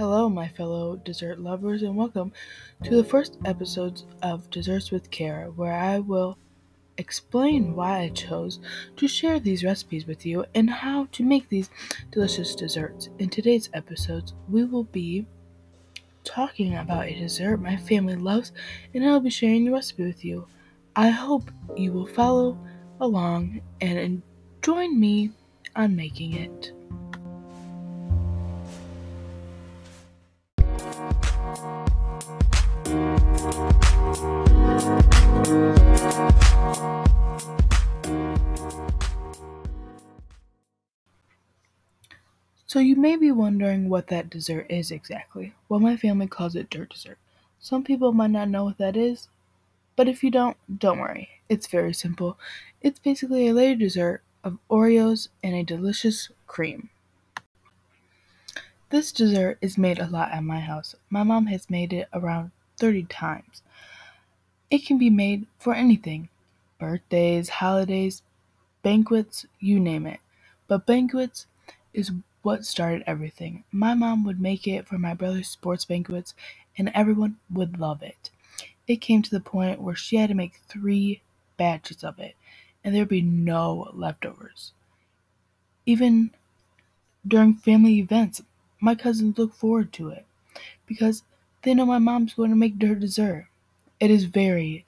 Hello, my fellow dessert lovers, and welcome to the first episodes of Desserts with Care, where I will explain why I chose to share these recipes with you and how to make these delicious desserts. In today's episodes, we will be talking about a dessert my family loves, and I'll be sharing the recipe with you. I hope you will follow along and join me on making it. So you may be wondering what that dessert is exactly. Well, my family calls it dirt dessert. Some people might not know what that is, but if you don't, don't worry. It's very simple. It's basically a layered dessert of Oreos and a delicious cream. This dessert is made a lot at my house. My mom has made it around 30 times. It can be made for anything birthdays, holidays, banquets, you name it. But banquets is what started everything. My mom would make it for my brother's sports banquets, and everyone would love it. It came to the point where she had to make three batches of it, and there'd be no leftovers. Even during family events, my cousins look forward to it because they know my mom's going to make their dessert. It is very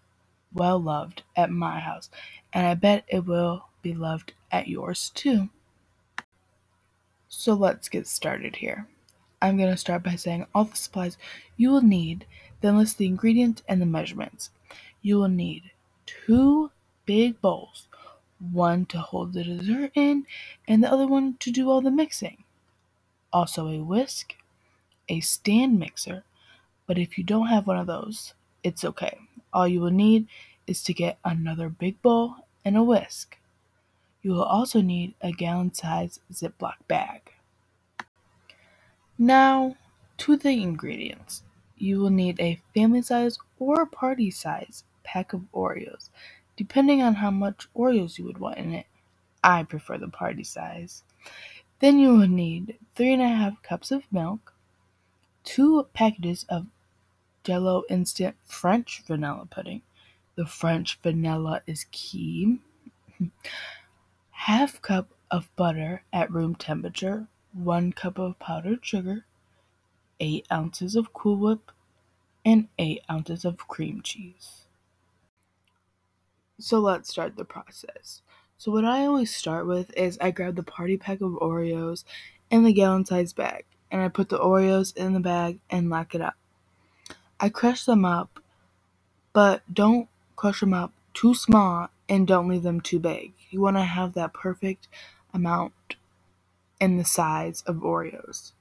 well loved at my house, and I bet it will be loved at yours too. So let's get started here. I'm going to start by saying all the supplies you will need, then list the ingredients and the measurements. You will need two big bowls, one to hold the dessert in, and the other one to do all the mixing. Also, a whisk, a stand mixer, but if you don't have one of those, it's okay. All you will need is to get another big bowl and a whisk. You will also need a gallon size Ziploc bag. Now, to the ingredients. You will need a family size or party size pack of Oreos, depending on how much Oreos you would want in it. I prefer the party size. Then you will need three and a half cups of milk, two packages of Jello instant French vanilla pudding. The French vanilla is key. half cup of butter at room temperature, one cup of powdered sugar, eight ounces of Cool Whip, and eight ounces of cream cheese. So let's start the process. So what I always start with is I grab the party pack of Oreos and the gallon size bag, and I put the Oreos in the bag and lock it up. I crush them up, but don't crush them up too small and don't leave them too big. You want to have that perfect amount in the size of Oreos.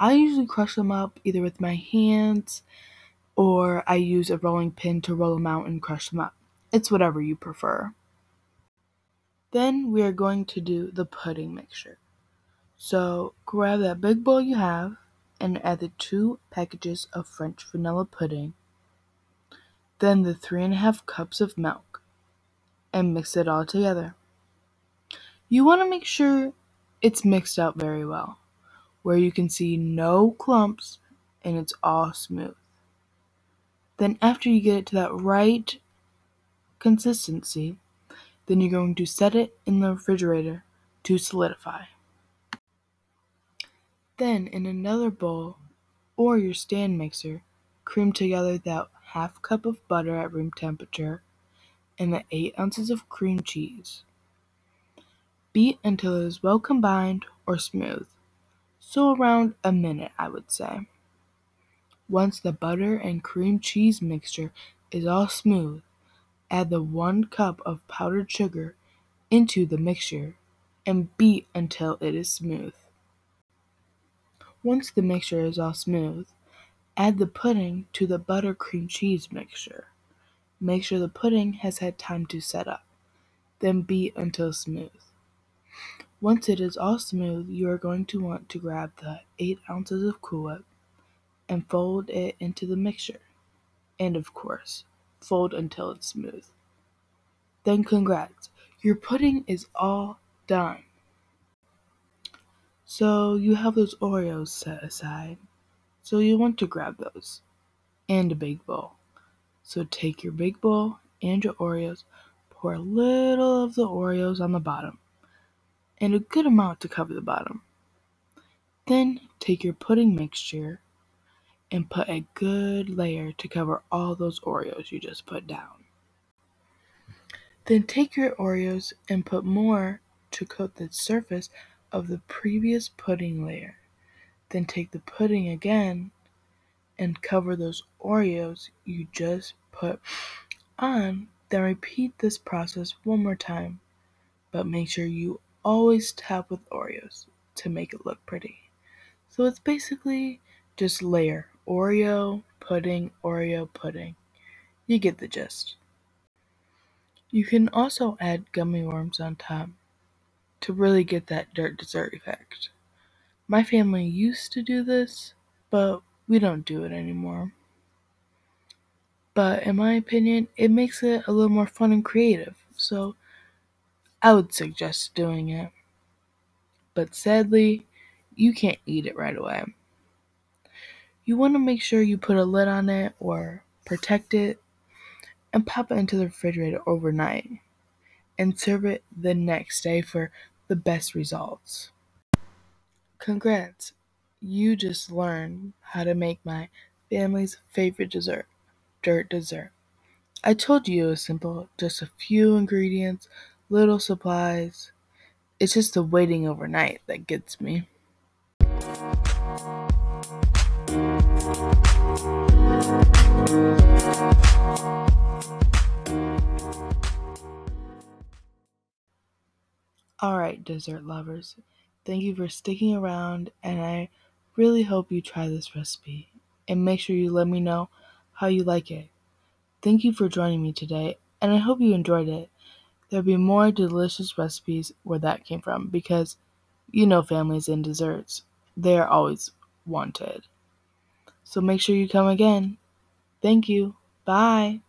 I usually crush them up either with my hands or I use a rolling pin to roll them out and crush them up. It's whatever you prefer. Then we are going to do the pudding mixture. So grab that big bowl you have and add the two packages of French vanilla pudding, then the three and a half cups of milk and mix it all together. You want to make sure it's mixed up very well, where you can see no clumps and it's all smooth. Then, after you get it to that right consistency, then you're going to set it in the refrigerator to solidify. Then, in another bowl or your stand mixer, cream together that half cup of butter at room temperature and the 8 ounces of cream cheese. Beat until it is well combined or smooth, so around a minute, I would say. Once the butter and cream cheese mixture is all smooth, add the 1 cup of powdered sugar into the mixture and beat until it is smooth. Once the mixture is all smooth, add the pudding to the butter cream cheese mixture. Make sure the pudding has had time to set up. Then beat until smooth. Once it is all smooth, you are going to want to grab the 8 ounces of Cool Whip and fold it into the mixture. And of course, fold until it's smooth. Then congrats, your pudding is all done. So you have those Oreos set aside. So you want to grab those and a big bowl. So take your big bowl and your Oreos, pour a little of the Oreos on the bottom and a good amount to cover the bottom. Then take your pudding mixture and put a good layer to cover all those Oreos you just put down. Then take your Oreos and put more to coat the surface of the previous pudding layer. Then take the pudding again and cover those Oreos you just put on. Then repeat this process one more time, but make sure you always top with Oreos to make it look pretty. So it's basically just layer Oreo, pudding, Oreo, pudding. You get the gist. You can also add gummy worms on top to really get that dirt dessert effect. My family used to do this, but we don't do it anymore. But in my opinion, it makes it a little more fun and creative, so I would suggest doing it. But sadly, you can't eat it right away. You want to make sure you put a lid on it or protect it and pop it into the refrigerator overnight and serve it the next day for the best results. Congrats! You just learned how to make my family's favorite dessert, dirt dessert. I told you it was simple, just a few ingredients, little supplies. It's just the waiting overnight that gets me. Alright, dessert lovers, thank you for sticking around, and I really hope you try this recipe. And make sure you let me know how you like it. Thank you for joining me today, and I hope you enjoyed it. There'll be more delicious recipes where that came from because you know families and desserts, they are always wanted. So make sure you come again. Thank you. Bye.